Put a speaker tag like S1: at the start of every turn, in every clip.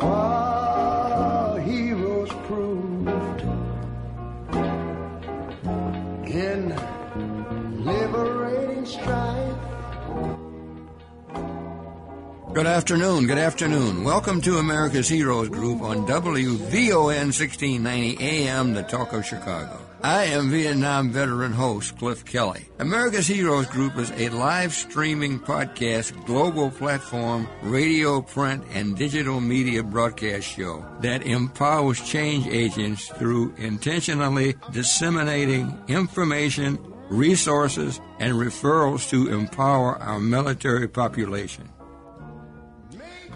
S1: Our heroes proved in liberating strife.
S2: Good afternoon. Good afternoon. Welcome to America's Heroes Group on WVON 1690 AM, the Talk of Chicago. I am Vietnam veteran host Cliff Kelly. America's Heroes Group is a live streaming podcast, global platform, radio, print, and digital media broadcast show that empowers change agents through intentionally disseminating information, resources, and referrals to empower our military population.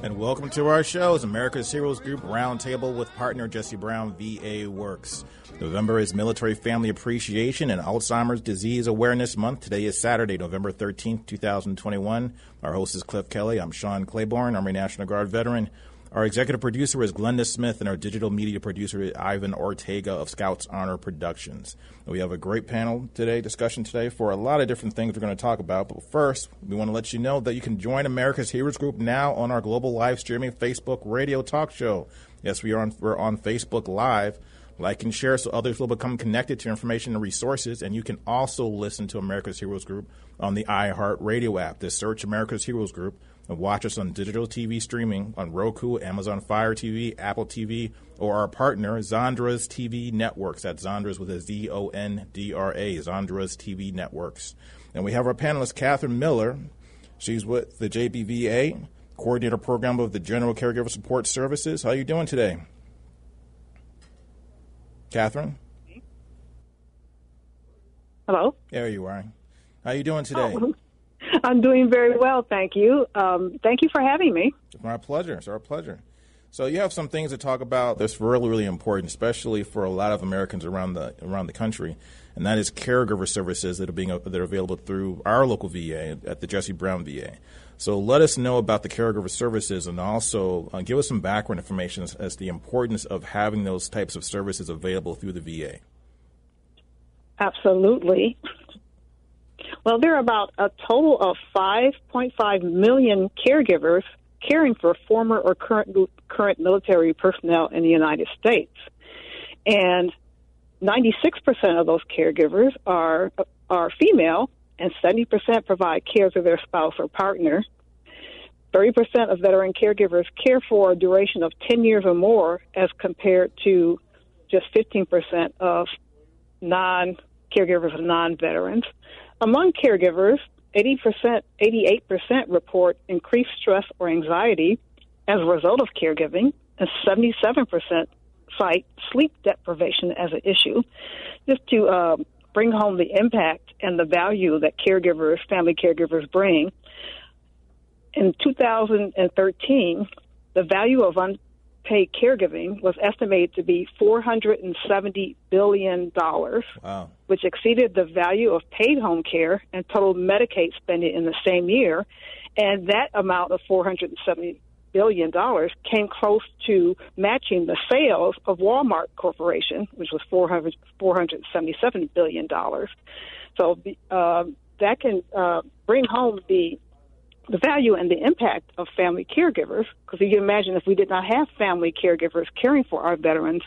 S3: And welcome to our shows, America's Heroes Group Roundtable with partner Jesse Brown, VA Works. November is Military Family Appreciation and Alzheimer's Disease Awareness Month. Today is Saturday, November 13th, 2021. Our host is Cliff Kelly. I'm Sean Claiborne, Army National Guard veteran. Our executive producer is Glenda Smith, and our digital media producer is Ivan Ortega of Scouts Honor Productions. We have a great panel today, discussion today, for a lot of different things we're going to talk about. But first, we want to let you know that you can join America's Heroes Group now on our global live streaming Facebook radio talk show. Yes, we are on, we're on Facebook Live. Like and share so others will become connected to information and resources. And you can also listen to America's Heroes Group on the iHeart Radio app. Just search America's Heroes Group and watch us on digital TV streaming on Roku, Amazon Fire TV, Apple TV, or our partner, Zondra's TV Networks. That's Zondra's with a Z O N D R A, Zondra's TV Networks. And we have our panelist, Catherine Miller. She's with the JBVA, coordinator program of the General Caregiver Support Services. How are you doing today? Catherine?
S4: Hello.
S3: There you are. How are you doing today?
S4: Oh, I'm doing very well, thank you. Um, thank you for having me.
S3: It's my pleasure. It's our pleasure. So you have some things to talk about that's really, really important, especially for a lot of Americans around the around the country, and that is caregiver services that are being that are available through our local VA at the Jesse Brown VA. So let us know about the caregiver services, and also uh, give us some background information as, as the importance of having those types of services available through the VA.
S4: Absolutely. Well, there are about a total of 5.5 million caregivers caring for former or current current military personnel in the United States, and 96% of those caregivers are are female, and 70% provide care to their spouse or partner. 30% of veteran caregivers care for a duration of 10 years or more, as compared to just 15% of non caregivers of non veterans. Among caregivers, 80%, 88% report increased stress or anxiety as a result of caregiving, and 77% cite sleep deprivation as an issue. Just to uh, bring home the impact and the value that caregivers, family caregivers bring. In 2013, the value of unpaid caregiving was estimated to be $470 billion,
S3: Wow.
S4: which exceeded the value of paid home care and total Medicaid spending in the same year. And that amount of $470 billion came close to matching the sales of Walmart Corporation, which was 400, $477 billion. So uh, that can uh, bring home the the value and the impact of family caregivers. Because you can imagine if we did not have family caregivers caring for our veterans,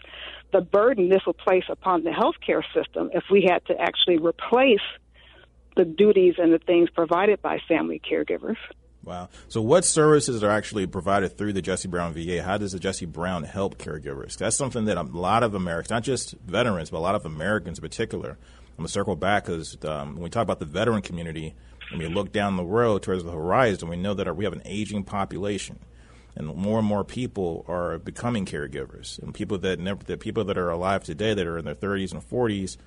S4: the burden this would place upon the healthcare system if we had to actually replace the duties and the things provided by family caregivers.
S3: Wow. So, what services are actually provided through the Jesse Brown VA? How does the Jesse Brown help caregivers? That's something that a lot of Americans, not just veterans, but a lot of Americans in particular, I'm going to circle back because um, when we talk about the veteran community, And we look down the road towards the horizon, we know that our, we have an aging population and more and more people are becoming caregivers. And people that never, the people that are alive today that are in their 30s and 40s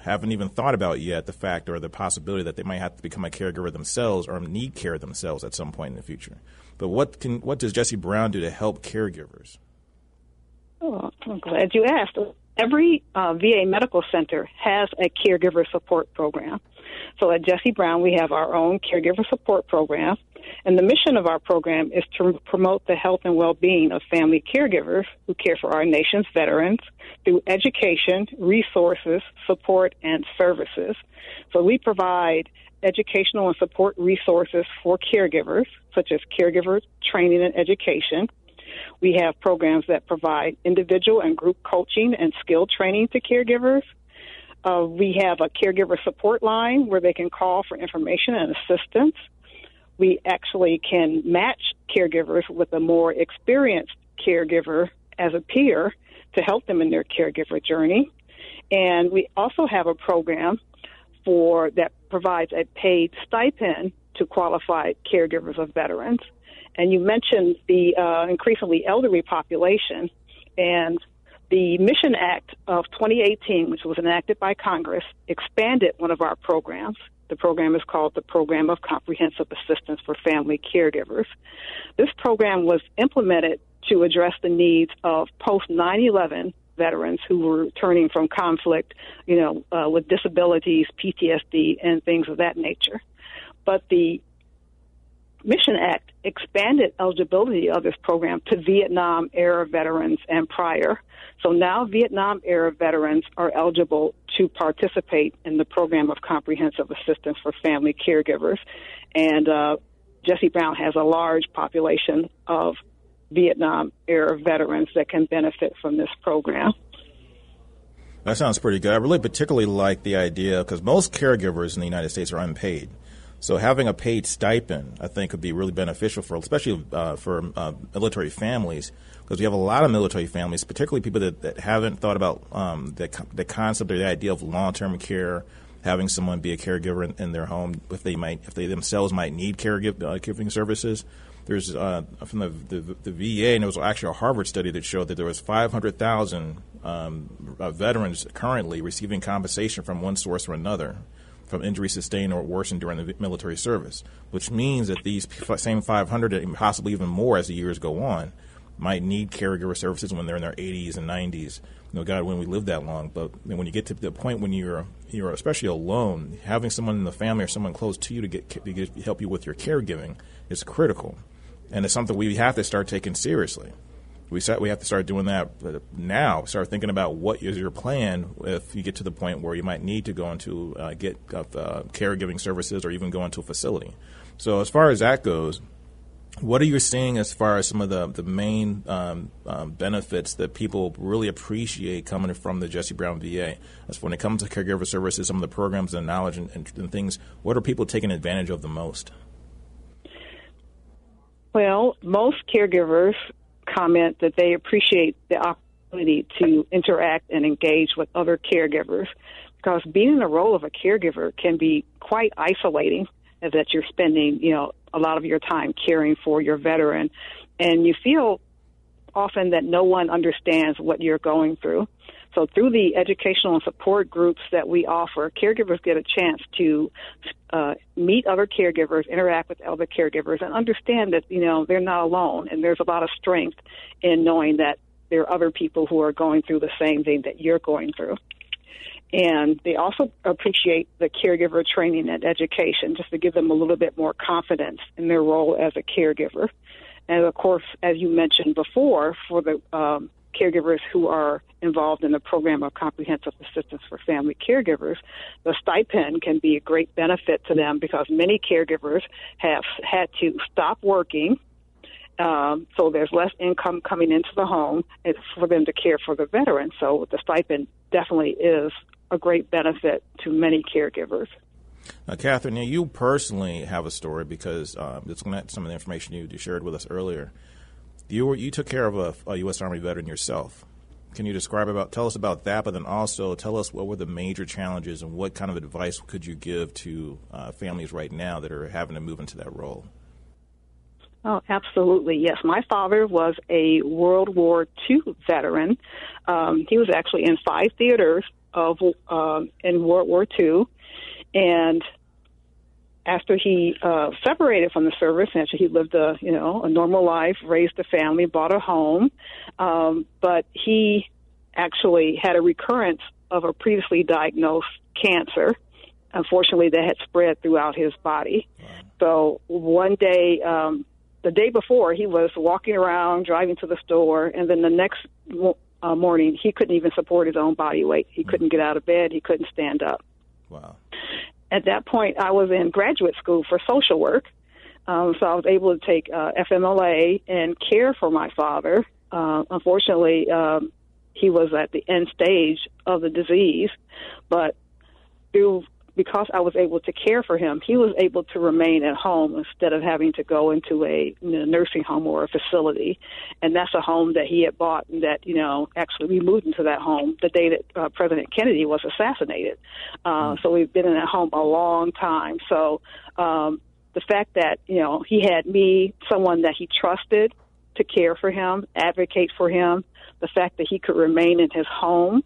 S3: haven't even thought about yet the fact or the possibility that they might have to become a caregiver themselves or need care themselves at some point in the future. But what can what does Jesse Brown do to help caregivers?
S4: Oh, I'm glad you asked. Every uh, VA medical center has a caregiver support program. So at Jesse Brown, we have our own caregiver support program. And the mission of our program is to promote the health and well-being of family caregivers who care for our nation's veterans through education, resources, support, and services. So we provide educational and support resources for caregivers, such as caregiver training and education. We have programs that provide individual and group coaching and skill training to caregivers. Uh, we have a caregiver support line where they can call for information and assistance. We actually can match caregivers with a more experienced caregiver as a peer to help them in their caregiver journey. And we also have a program for that provides a paid stipend to qualified caregivers of veterans. And you mentioned the uh, increasingly elderly population, and the Mission Act of 2018, which was enacted by Congress, expanded one of our programs. The program is called the Program of Comprehensive Assistance for Family Caregivers. This program was implemented to address the needs of post 9 11 veterans who were returning from conflict, you know, uh, with disabilities, PTSD, and things of that nature. But the Mission Act expanded eligibility of this program to Vietnam era veterans and prior. So now Vietnam era veterans are eligible to participate in the program of comprehensive assistance for family caregivers. And uh, Jesse Brown has a large population of Vietnam era veterans that can benefit from this program.
S3: That sounds pretty good. I really particularly like the idea because most caregivers in the United States are unpaid. So having a paid stipend, I think, could be really beneficial for, especially uh, for uh, military families, because we have a lot of military families, particularly people that, that haven't thought about um, the, the concept or the idea of long-term care, having someone be a caregiver in, in, their home if they might, if they themselves might need caregiving uh, services. There's uh, from the, the, the VA, and it was actually a Harvard study that showed that there was 500,000 um, uh, veterans currently receiving compensation from one source or another from injury sustained or worsened during the military service, which means that these same 500 and possibly even more as the years go on might need caregiver services when they're in their 80s and 90s. You know, God, when we live that long, but when you get to the point when you're you're especially alone, having someone in the family or someone close to you to get, to get help you with your caregiving is critical, and it's something we have to start taking seriously we start, we have to start doing that now. Start thinking about what is your plan if you get to the point where you might need to go into uh, get uh, caregiving services or even go into a facility. So as far as that goes, what are you seeing as far as some of the the main um, um, benefits that people really appreciate coming from the Jesse Brown VA? As when it comes to caregiver services, some of the programs and knowledge and, and, and things, what are people taking advantage of the most?
S4: Well, most caregivers comment that they appreciate the opportunity to interact and engage with other caregivers because being in the role of a caregiver can be quite isolating that you're spending, you know, a lot of your time caring for your veteran and you feel often that no one understands what you're going through. So through the educational and support groups that we offer, caregivers get a chance to uh, meet other caregivers, interact with other caregivers, and understand that you know they're not alone. And there's a lot of strength in knowing that there are other people who are going through the same thing that you're going through. And they also appreciate the caregiver training and education just to give them a little bit more confidence in their role as a caregiver. And of course, as you mentioned before, for the um, caregivers who are involved in the program of comprehensive assistance for family caregivers, the stipend can be a great benefit to them because many caregivers have had to stop working. Um, so there's less income coming into the home for them to care for the veteran. So the stipend definitely is a great benefit to many caregivers.
S3: Now, Catherine, you personally have a story because um, it's some of the information you shared with us earlier. You were you took care of a, a U.S. Army veteran yourself. Can you describe about tell us about that, but then also tell us what were the major challenges and what kind of advice could you give to uh, families right now that are having to move into that role?
S4: Oh, absolutely. Yes. My father was a World War II veteran. Um, he was actually in five theaters of um, in World War II. And after he uh, separated from the service, after he lived a you know a normal life, raised a family, bought a home, um, but he actually had a recurrence of a previously diagnosed cancer. Unfortunately, that had spread throughout his body. So one day, um, the day before, he was walking around, driving to the store, and then the next uh, morning, he couldn't even support his own body weight. He couldn't get out of bed. He couldn't stand up.
S3: Wow
S4: at that point, I was in graduate school for social work. Um, so I was able to take uh, FMLA and care for my father. Uh, unfortunately, um, he was at the end stage of the disease, but through because I was able to care for him, he was able to remain at home instead of having to go into a you know, nursing home or a facility. And that's a home that he had bought and that, you know, actually we moved into that home the day that uh, President Kennedy was assassinated. Uh, mm. So we've been in that home a long time. So um, the fact that, you know, he had me, someone that he trusted to care for him, advocate for him, the fact that he could remain in his home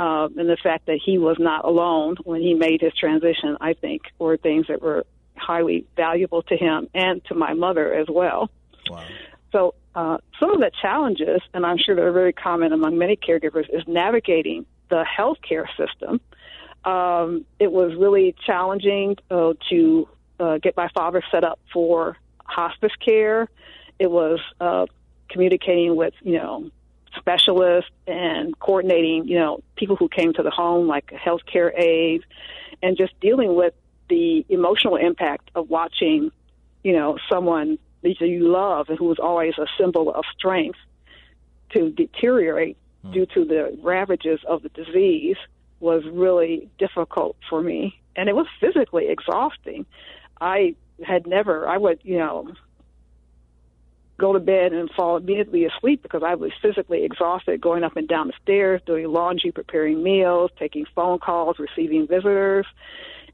S4: uh, and the fact that he was not alone when he made his transition, I think, were things that were highly valuable to him and to my mother as well.
S3: Wow.
S4: So, uh, some of the challenges, and I'm sure they're very common among many caregivers, is navigating the healthcare system. Um, it was really challenging uh, to uh, get my father set up for hospice care. It was uh, communicating with, you know, specialists and coordinating, you know, people who came to the home, like healthcare aides, and just dealing with the emotional impact of watching, you know, someone that you love and who was always a symbol of strength to deteriorate hmm. due to the ravages of the disease was really difficult for me. And it was physically exhausting. I had never, I would, you know, go to bed and fall immediately asleep because I was physically exhausted going up and down the stairs, doing laundry, preparing meals, taking phone calls, receiving visitors.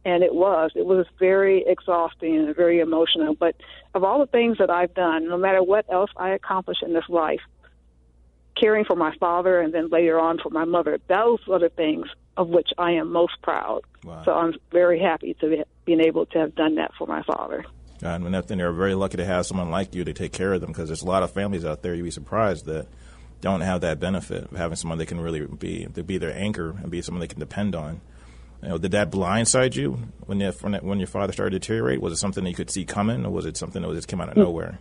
S4: And it was, it was very exhausting and very emotional. But of all the things that I've done, no matter what else I accomplish in this life, caring for my father and then later on for my mother, those are the things of which I am most proud. Wow. So I'm very happy to be, being able to have done that for my father.
S3: And they're very lucky to have someone like you to take care of them because there's a lot of families out there you'd be surprised that don't have that benefit of having someone they can really be to be their anchor and be someone they can depend on. You know, did that blindside you when you, when your father started to deteriorate? Was it something that you could see coming, or was it something that just came out of nowhere?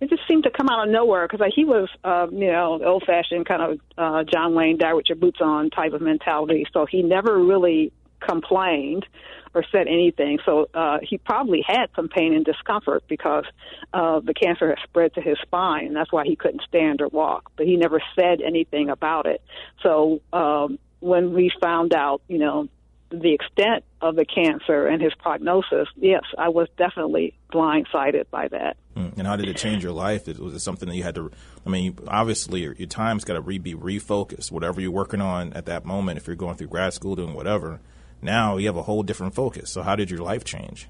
S4: It just seemed to come out of nowhere because he was, uh, you know, old-fashioned kind of uh, John Wayne, die with your boots on type of mentality. So he never really complained or said anything. So uh, he probably had some pain and discomfort because uh, the cancer had spread to his spine, and that's why he couldn't stand or walk. But he never said anything about it. So um, when we found out, you know, the extent of the cancer and his prognosis, yes, I was definitely blindsided by that.
S3: Hmm. And how did it change your life? Was it something that you had to? I mean, obviously, your, your time's got to re- be refocused. Whatever you're working on at that moment, if you're going through grad school, doing whatever, now you have a whole different focus. So how did your life change?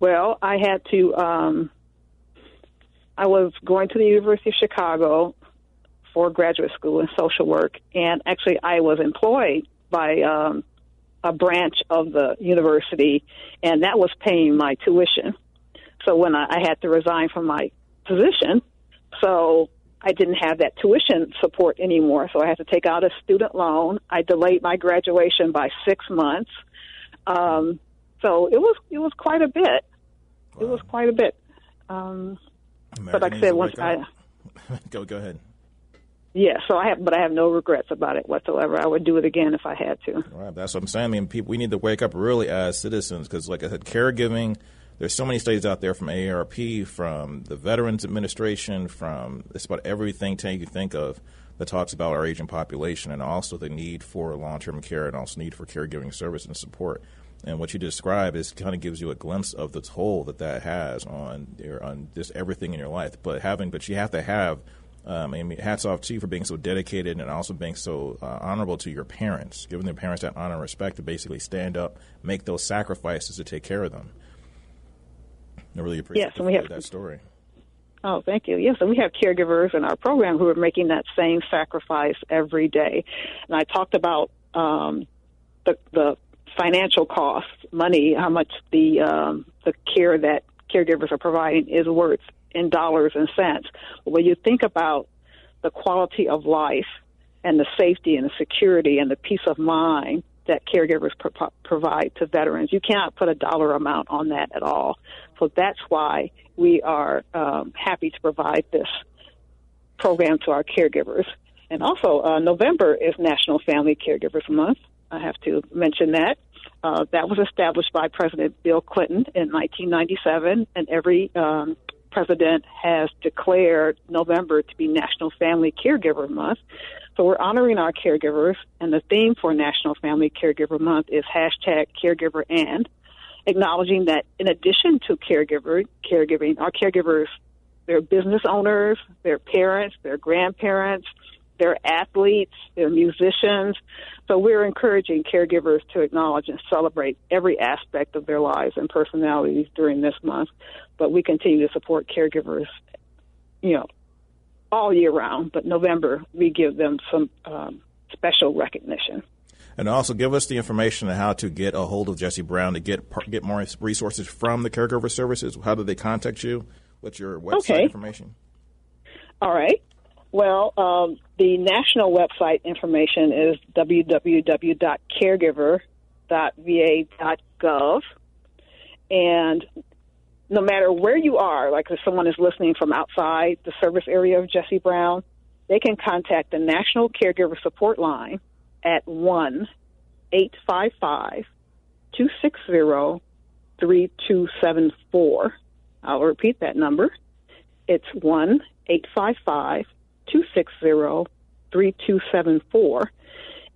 S4: Well, I had to. Um, I was going to the University of Chicago for graduate school in social work, and actually, I was employed by um, a branch of the university, and that was paying my tuition. So when I, I had to resign from my position, so I didn't have that tuition support anymore, so I had to take out a student loan. I delayed my graduation by six months. Um, so it was it was quite a bit. Wow. It was quite a bit. Um, but like I said, once I
S3: go go ahead.
S4: Yeah, so I have, but I have no regrets about it whatsoever. I would do it again if I had to.
S3: All right, that's what I'm saying. I mean, people, we need to wake up really as citizens because, like I said, caregiving there's so many studies out there from AARP, from the Veterans Administration, from it's about everything you think of that talks about our aging population and also the need for long-term care and also need for caregiving service and support. And what you describe is kind of gives you a glimpse of the toll that that has on your, on just everything in your life. But having, but you have to have Um, I mean, hats off to you for being so dedicated and also being so uh, honorable to your parents, giving their parents that honor and respect to basically stand up, make those sacrifices to take care of them. I really appreciate
S4: Yes, and we have-
S3: that story.
S4: Oh, thank you. Yes, and we have caregivers in our program who are making that same sacrifice every day. And I talked about um, the the financial costs, money, how much the um, the care that caregivers are providing is worth in dollars and cents. But when you think about the quality of life and the safety and the security and the peace of mind that caregivers pro- provide to veterans, you cannot put a dollar amount on that at all. So that's why we are um, happy to provide this program to our caregivers. And also, uh, November is National Family Caregivers Month. I have to mention that. Uh, that was established by President Bill Clinton in 1997, and every um, president has declared November to be National Family Caregiver Month. So we're honoring our caregivers, and the theme for National Family Caregiver Month is hashtag caregiver and, acknowledging that in addition to caregiver caregiving, our caregivers, they're business owners, they're parents, they're grandparents, they're athletes, they're musicians. So we're encouraging caregivers to acknowledge and celebrate every aspect of their lives and personalities during this month. But we continue to support caregivers, you know, all year round. But November, we give them some um, special recognition.
S3: And also give us the information on how to get a hold of Jesse Brown to get get more resources from the caregiver services. How do they contact you? What's your website
S4: Okay.
S3: information?
S4: All right. Well, um, the national website information is www.caregiver.va.gov. And no matter where you are, like if someone is listening from outside the service area of Jesse Brown, they can contact the National Caregiver Support Line at 1 855 260 3274. I'll repeat that number. It's 1 855 260 3274.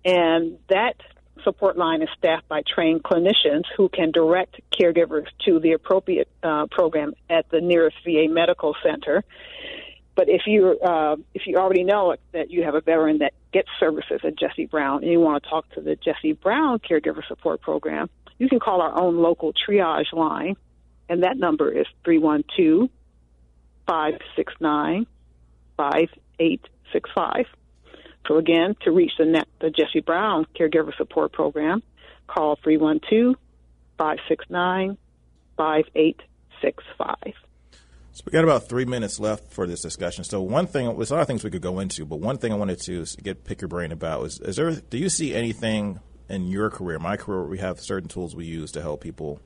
S4: And that support line is staffed by trained clinicians who can direct caregivers to the appropriate uh, program at the nearest VA medical center. But if you uh, if you already know that you have a veteran that gets services at Jesse Brown and you want to talk to the Jesse Brown Caregiver Support Program, you can call our own local triage line, and that number is 312 569 5865. So again, to reach the, net, the Jesse Brown Caregiver Support Program, call 312 569 5865.
S3: So we got about three minutes left for this discussion. So one thing, there's a lot of things we could go into, but one thing I wanted to get pick your brain about is: is there? Do you see anything in your career, my career, where we have certain tools we use to help people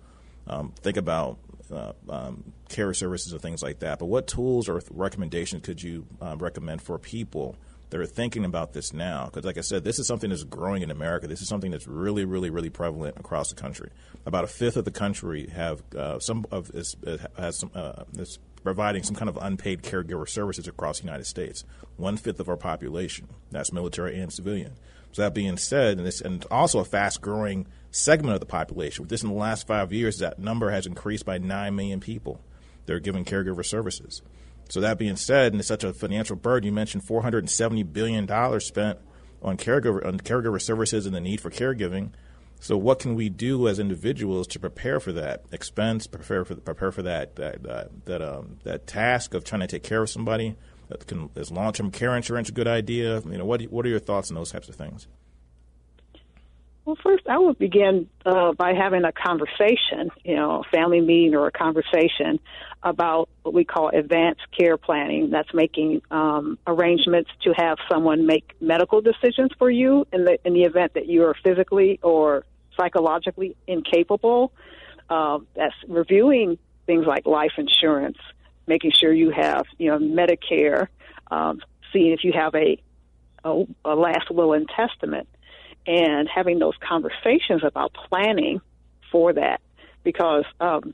S3: um, think about uh, um, care services and things like that? But what tools or recommendations could you uh, recommend for people? That are thinking about this now. Because, like I said, this is something that's growing in America. This is something that's really, really, really prevalent across the country. About a fifth of the country have uh, some of is, has some uh, is providing some kind of unpaid caregiver services across the United States. One fifth of our population. That's military and civilian. So that being said, and, this, and also a fast growing segment of the population. This in the last five years, that number has increased by nine million people. They're giving caregiver services. So that being said, and it's such a financial burden, you mentioned 470 billion dollars spent on caregiver on caregiver services and the need for caregiving. So what can we do as individuals to prepare for that expense, prepare for prepare for that that uh, that um, that task of trying to take care of somebody? That can, is long term care insurance a good idea? You know, what what are your thoughts on those types of things?
S4: Well, first, I would begin uh, by having a conversation, you know, a family meeting or a conversation about what we call advanced care planning. That's making um, arrangements to have someone make medical decisions for you in the in the event that you are physically or psychologically incapable. Uh, that's reviewing things like life insurance, making sure you have, you know, Medicare, um, seeing if you have a, a, a last will and testament and having those conversations about planning for that because um,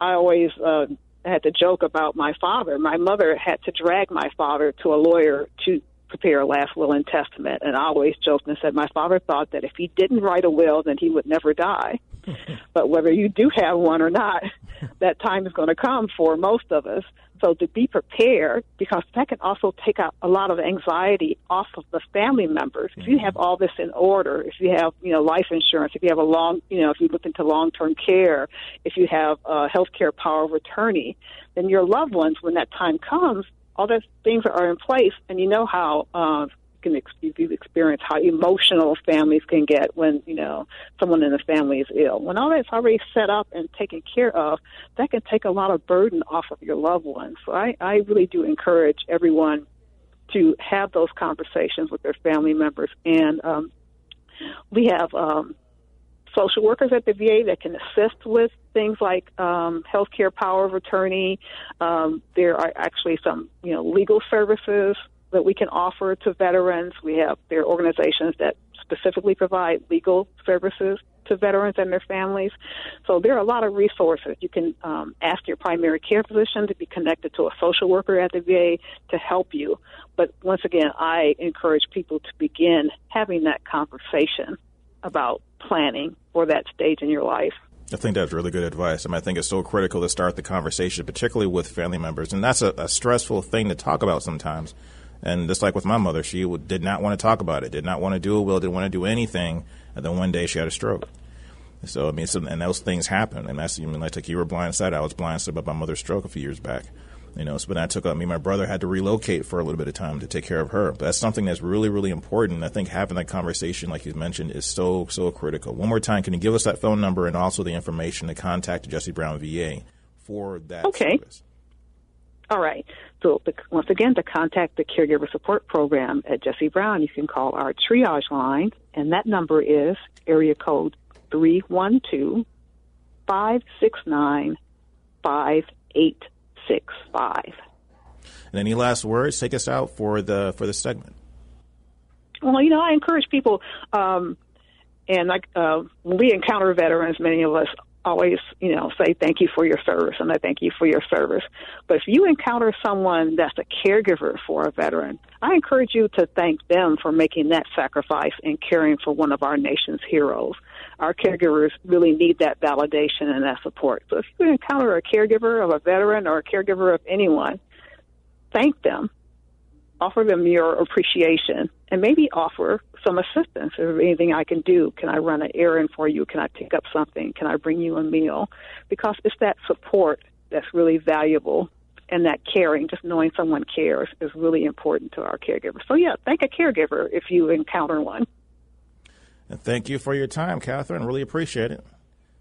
S4: I always uh, had to joke about my father. My mother had to drag my father to a lawyer to prepare a last will and testament, and I always joked and said my father thought that if he didn't write a will, then he would never die. but whether you do have one or not, that time is going to come for most of us. So to be prepared, because that can also take out a lot of anxiety off of the family members. If you have all this in order, if you have, you know, life insurance, if you have a long, you know, if you look into long-term care, if you have a health care power of attorney, then your loved ones, when that time comes, all those things are in place, and you know how uh, can ex- you've experienced how emotional families can get when you know someone in the family is ill. When all that's already set up and taken care of, that can take a lot of burden off of your loved ones. So I, I really do encourage everyone to have those conversations with their family members, and um, we have. Um, social workers at the VA that can assist with things like um, healthcare power of attorney. Um, there are actually some, you know, legal services that we can offer to veterans. We have there are organizations that specifically provide legal services to veterans and their families. So there are a lot of resources. You can um, ask your primary care physician to be connected to a social worker at the VA to help you. But once again, I encourage people to begin having that conversation about planning for that stage in your life.
S3: I think that's really good advice. I mean, I think it's so critical to start the conversation, particularly with family members. And that's a, a stressful thing to talk about sometimes. And just like with my mother, she would, did not want to talk about it, did not want to do a will, didn't want to do anything. And then one day she had a stroke. So, I mean, so, and those things happen. And that's, I mean, like, you were blindsided. I was blindsided by my mother's stroke a few years back. You know, so, but I took up me. My brother had to relocate for a little bit of time to take care of her. But that's something that's really, really important. I think having that conversation, like you mentioned, is so, so critical. One more time, can you give us that phone number and also the information to contact Jesse Brown VA for that
S4: okay.
S3: service?
S4: All right. So the, once again, to contact the Caregiver Support Program at Jesse Brown, you can call our triage line, and that number is area code 312 569 5865.
S3: And any last words? Take us out for the for the segment.
S4: Well, you know, I encourage people, um, and like uh, when we encounter veterans, many of us always, you know, say thank you for your service and I thank you for your service. But if you encounter someone that's a caregiver for a veteran, I encourage you to thank them for making that sacrifice and caring for one of our nation's heroes. Our caregivers really need that validation and that support. So if you encounter a caregiver of a veteran or a caregiver of anyone, thank them offer them your appreciation and maybe offer some assistance. Is there anything I can do? Can I run an errand for you? Can I pick up something? Can I bring you a meal? Because it's that support that's really valuable and that caring, just knowing someone cares, is really important to our caregivers. So, yeah, thank a caregiver if you encounter one.
S3: And thank you for your time, Catherine. Really appreciate it.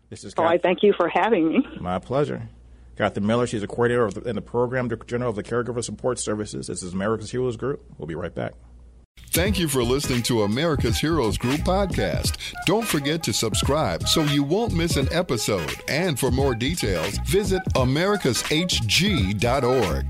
S3: This is
S4: oh, I thank you for having me.
S3: My pleasure. Catherine Miller, she's a coordinator the, in the Program General of the Caregiver Support Services. This is America's Heroes Group. We'll be right back.
S5: Thank you for listening to America's Heroes Group podcast. Don't forget to subscribe so you won't miss an episode. And for more details, visit americashg.org.